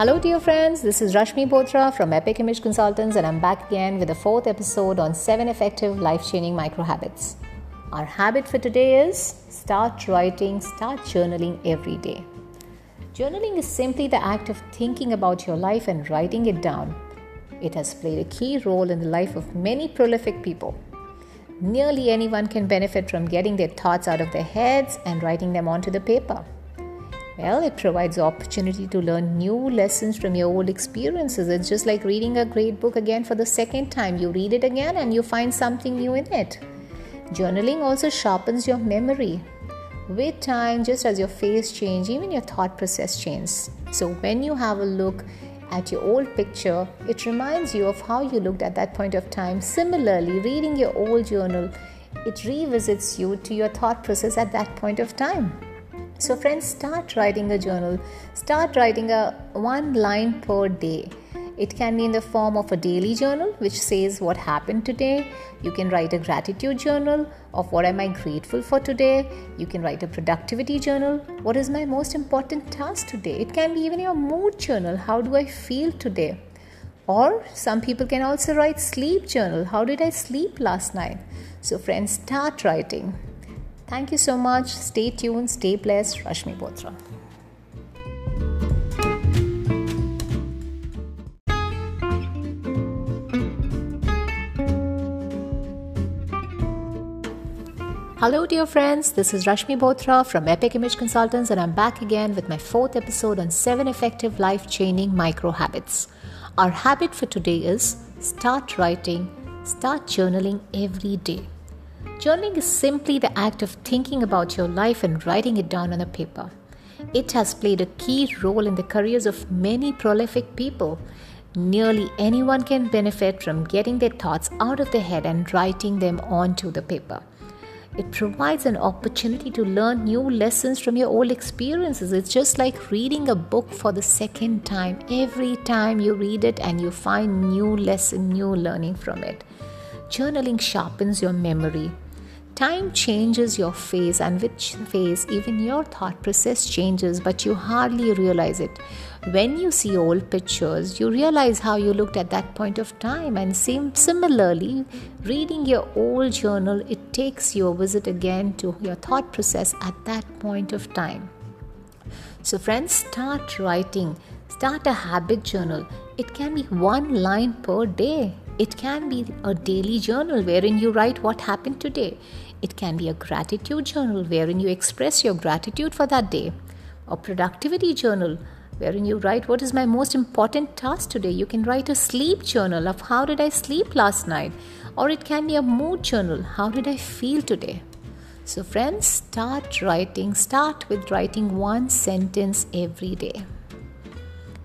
Hello, dear friends. This is Rashmi Botra from Epic Image Consultants, and I'm back again with the fourth episode on seven effective life changing micro habits. Our habit for today is start writing, start journaling every day. Journaling is simply the act of thinking about your life and writing it down. It has played a key role in the life of many prolific people. Nearly anyone can benefit from getting their thoughts out of their heads and writing them onto the paper. Well, it provides opportunity to learn new lessons from your old experiences. It's just like reading a great book again for the second time. You read it again and you find something new in it. Journaling also sharpens your memory. With time, just as your face changes, even your thought process changes. So when you have a look at your old picture, it reminds you of how you looked at that point of time. Similarly, reading your old journal, it revisits you to your thought process at that point of time. So, friends, start writing a journal. Start writing a one line per day. It can be in the form of a daily journal which says what happened today. You can write a gratitude journal of what am I grateful for today. You can write a productivity journal. What is my most important task today? It can be even your mood journal. How do I feel today? Or some people can also write sleep journal. How did I sleep last night? So friends, start writing. Thank you so much. Stay tuned, stay blessed. Rashmi Botra. Hello, dear friends. This is Rashmi Botra from Epic Image Consultants, and I'm back again with my fourth episode on seven effective life changing micro habits. Our habit for today is start writing, start journaling every day. Journaling is simply the act of thinking about your life and writing it down on a paper. It has played a key role in the careers of many prolific people. Nearly anyone can benefit from getting their thoughts out of their head and writing them onto the paper. It provides an opportunity to learn new lessons from your old experiences. It's just like reading a book for the second time. Every time you read it and you find new lesson, new learning from it. Journaling sharpens your memory. Time changes your phase, and with phase, even your thought process changes, but you hardly realize it. When you see old pictures, you realize how you looked at that point of time. And same, similarly, reading your old journal, it takes you a visit again to your thought process at that point of time. So, friends, start writing, start a habit journal. It can be one line per day. It can be a daily journal wherein you write what happened today. It can be a gratitude journal wherein you express your gratitude for that day. A productivity journal wherein you write what is my most important task today. You can write a sleep journal of how did I sleep last night. Or it can be a mood journal. How did I feel today? So, friends, start writing. Start with writing one sentence every day.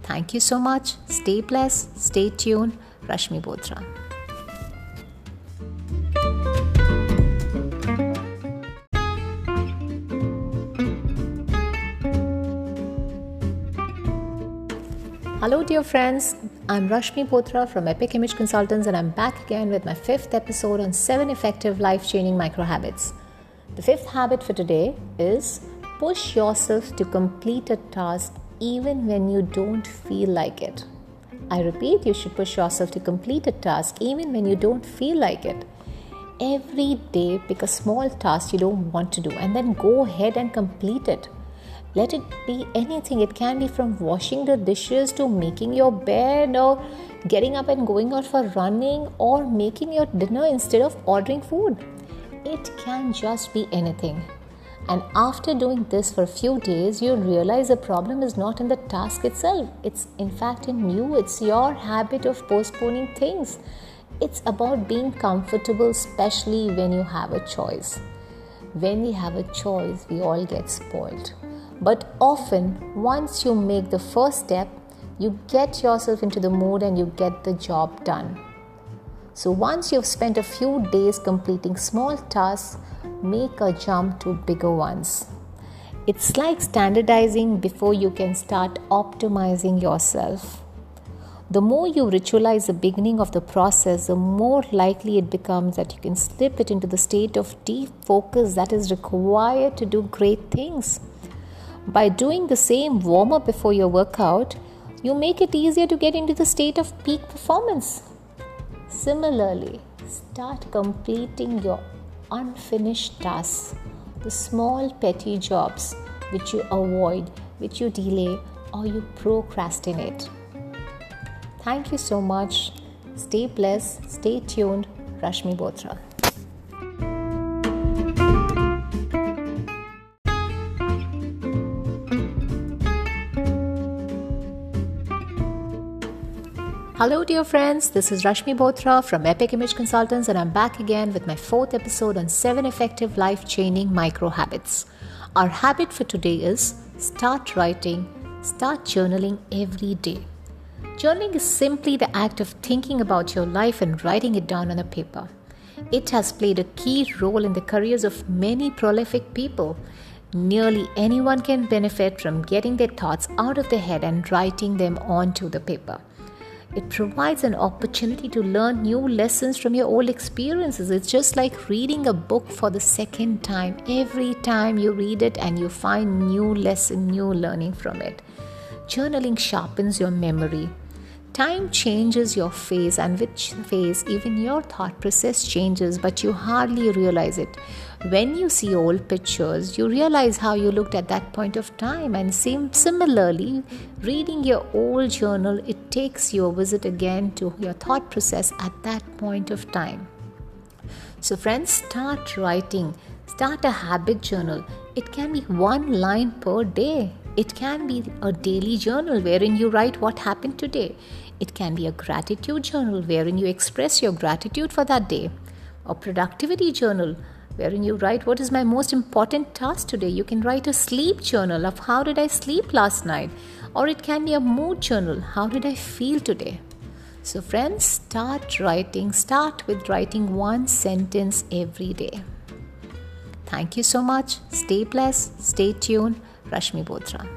Thank you so much. Stay blessed. Stay tuned. Rashmi Botra. Hello, dear friends. I'm Rashmi Botra from Epic Image Consultants, and I'm back again with my fifth episode on seven effective life changing micro habits. The fifth habit for today is push yourself to complete a task even when you don't feel like it. I repeat, you should push yourself to complete a task even when you don't feel like it. Every day, pick a small task you don't want to do and then go ahead and complete it. Let it be anything. It can be from washing the dishes to making your bed or getting up and going out for running or making your dinner instead of ordering food. It can just be anything. And after doing this for a few days, you realize the problem is not in the task itself. It's in fact in you. It's your habit of postponing things. It's about being comfortable, especially when you have a choice. When we have a choice, we all get spoiled. But often, once you make the first step, you get yourself into the mood and you get the job done. So, once you've spent a few days completing small tasks, make a jump to bigger ones. It's like standardizing before you can start optimizing yourself. The more you ritualize the beginning of the process, the more likely it becomes that you can slip it into the state of deep focus that is required to do great things. By doing the same warm up before your workout, you make it easier to get into the state of peak performance. Similarly, start completing your unfinished tasks, the small petty jobs which you avoid, which you delay, or you procrastinate. Thank you so much. Stay blessed, stay tuned. Rashmi Bothra. Hello, dear friends. This is Rashmi Bothra from Epic Image Consultants, and I'm back again with my fourth episode on seven effective life changing micro habits. Our habit for today is start writing, start journaling every day. Journaling is simply the act of thinking about your life and writing it down on a paper. It has played a key role in the careers of many prolific people. Nearly anyone can benefit from getting their thoughts out of their head and writing them onto the paper. It provides an opportunity to learn new lessons from your old experiences. It's just like reading a book for the second time. Every time you read it and you find new lesson, new learning from it. Journaling sharpens your memory. Time changes your face, and with phase, even your thought process changes, but you hardly realize it. When you see old pictures, you realize how you looked at that point of time, and same similarly, reading your old journal, it takes you a visit again to your thought process at that point of time. So, friends, start writing, start a habit journal. It can be one line per day. It can be a daily journal wherein you write what happened today. It can be a gratitude journal wherein you express your gratitude for that day, a productivity journal wherein you write what is my most important task today. You can write a sleep journal of how did I sleep last night, or it can be a mood journal how did I feel today. So, friends, start writing. Start with writing one sentence every day. Thank you so much. Stay blessed. Stay tuned. Rashmi Bothra.